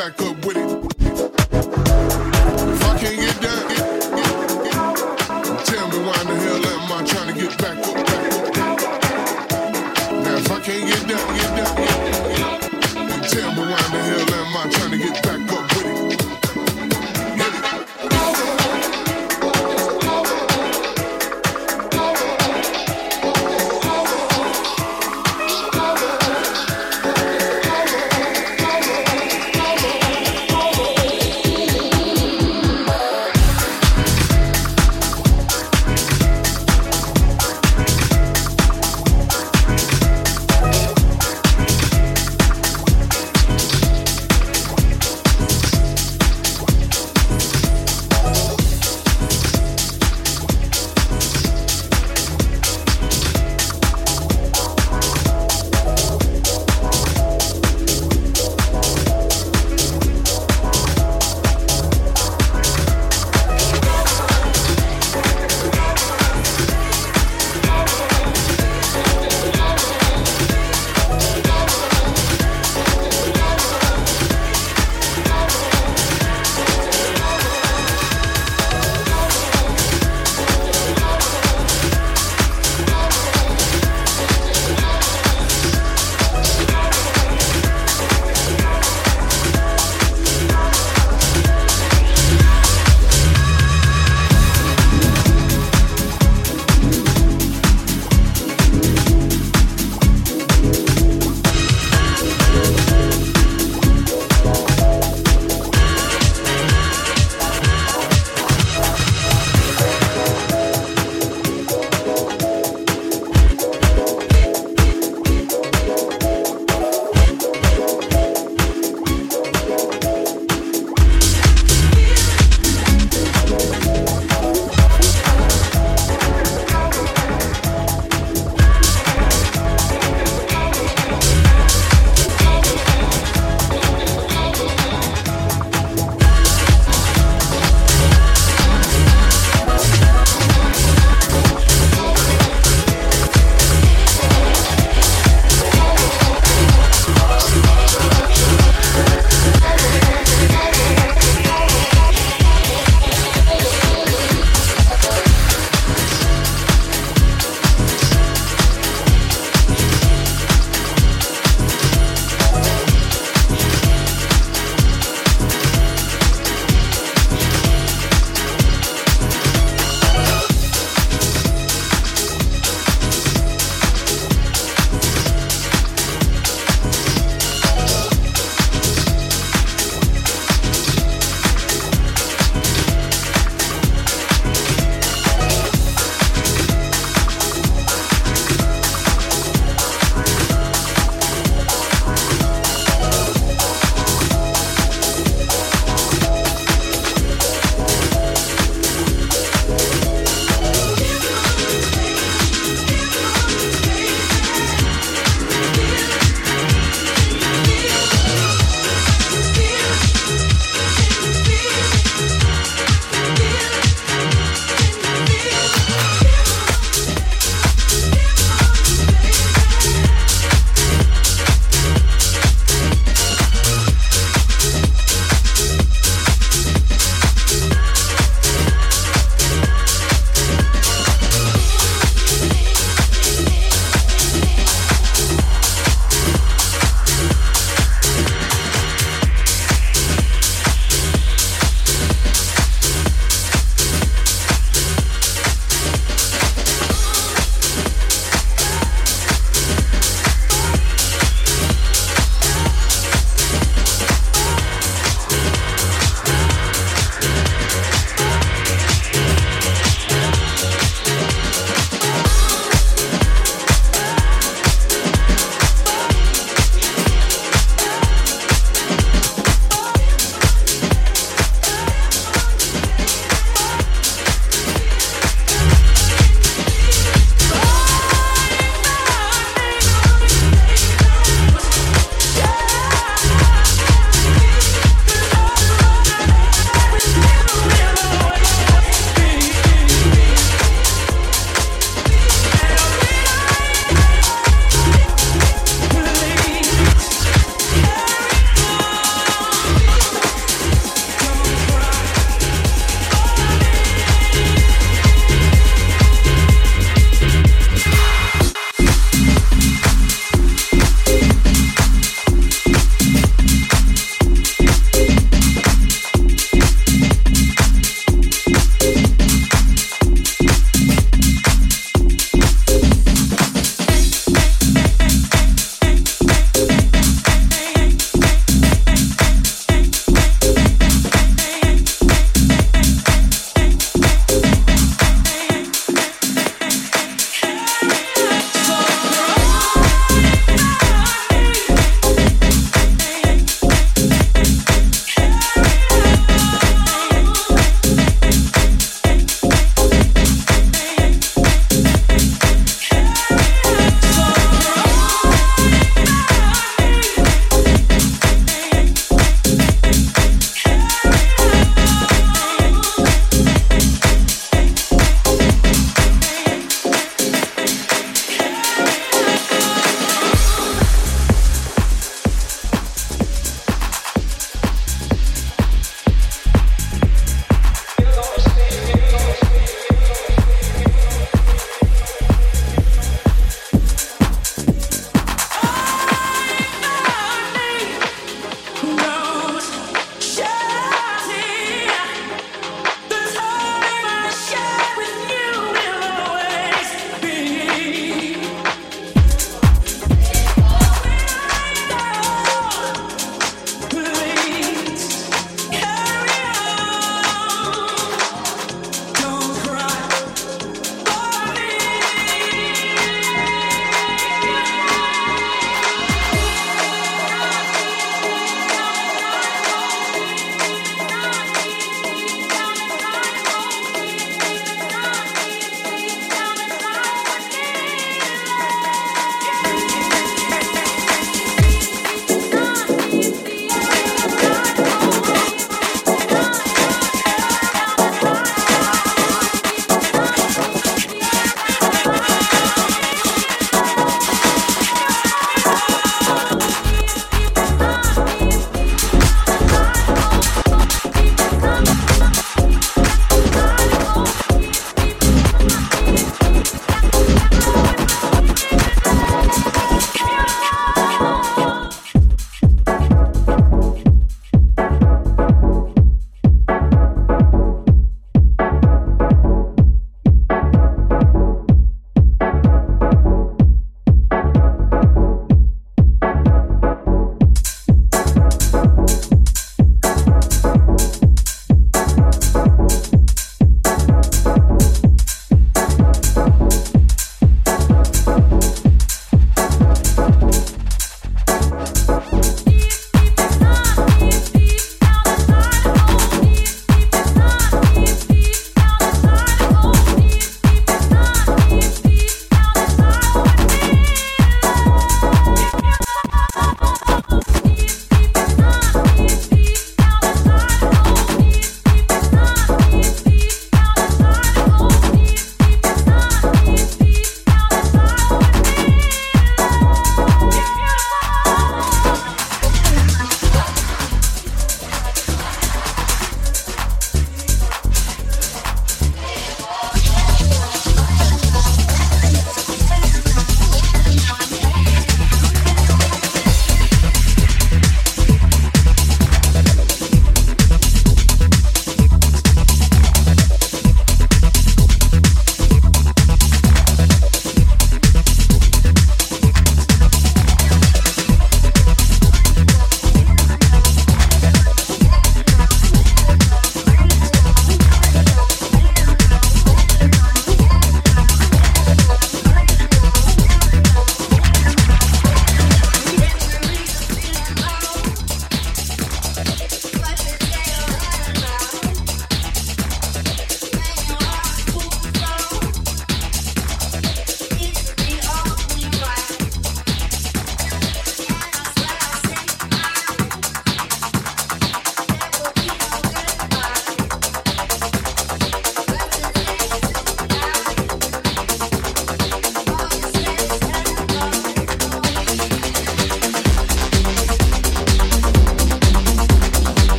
back up.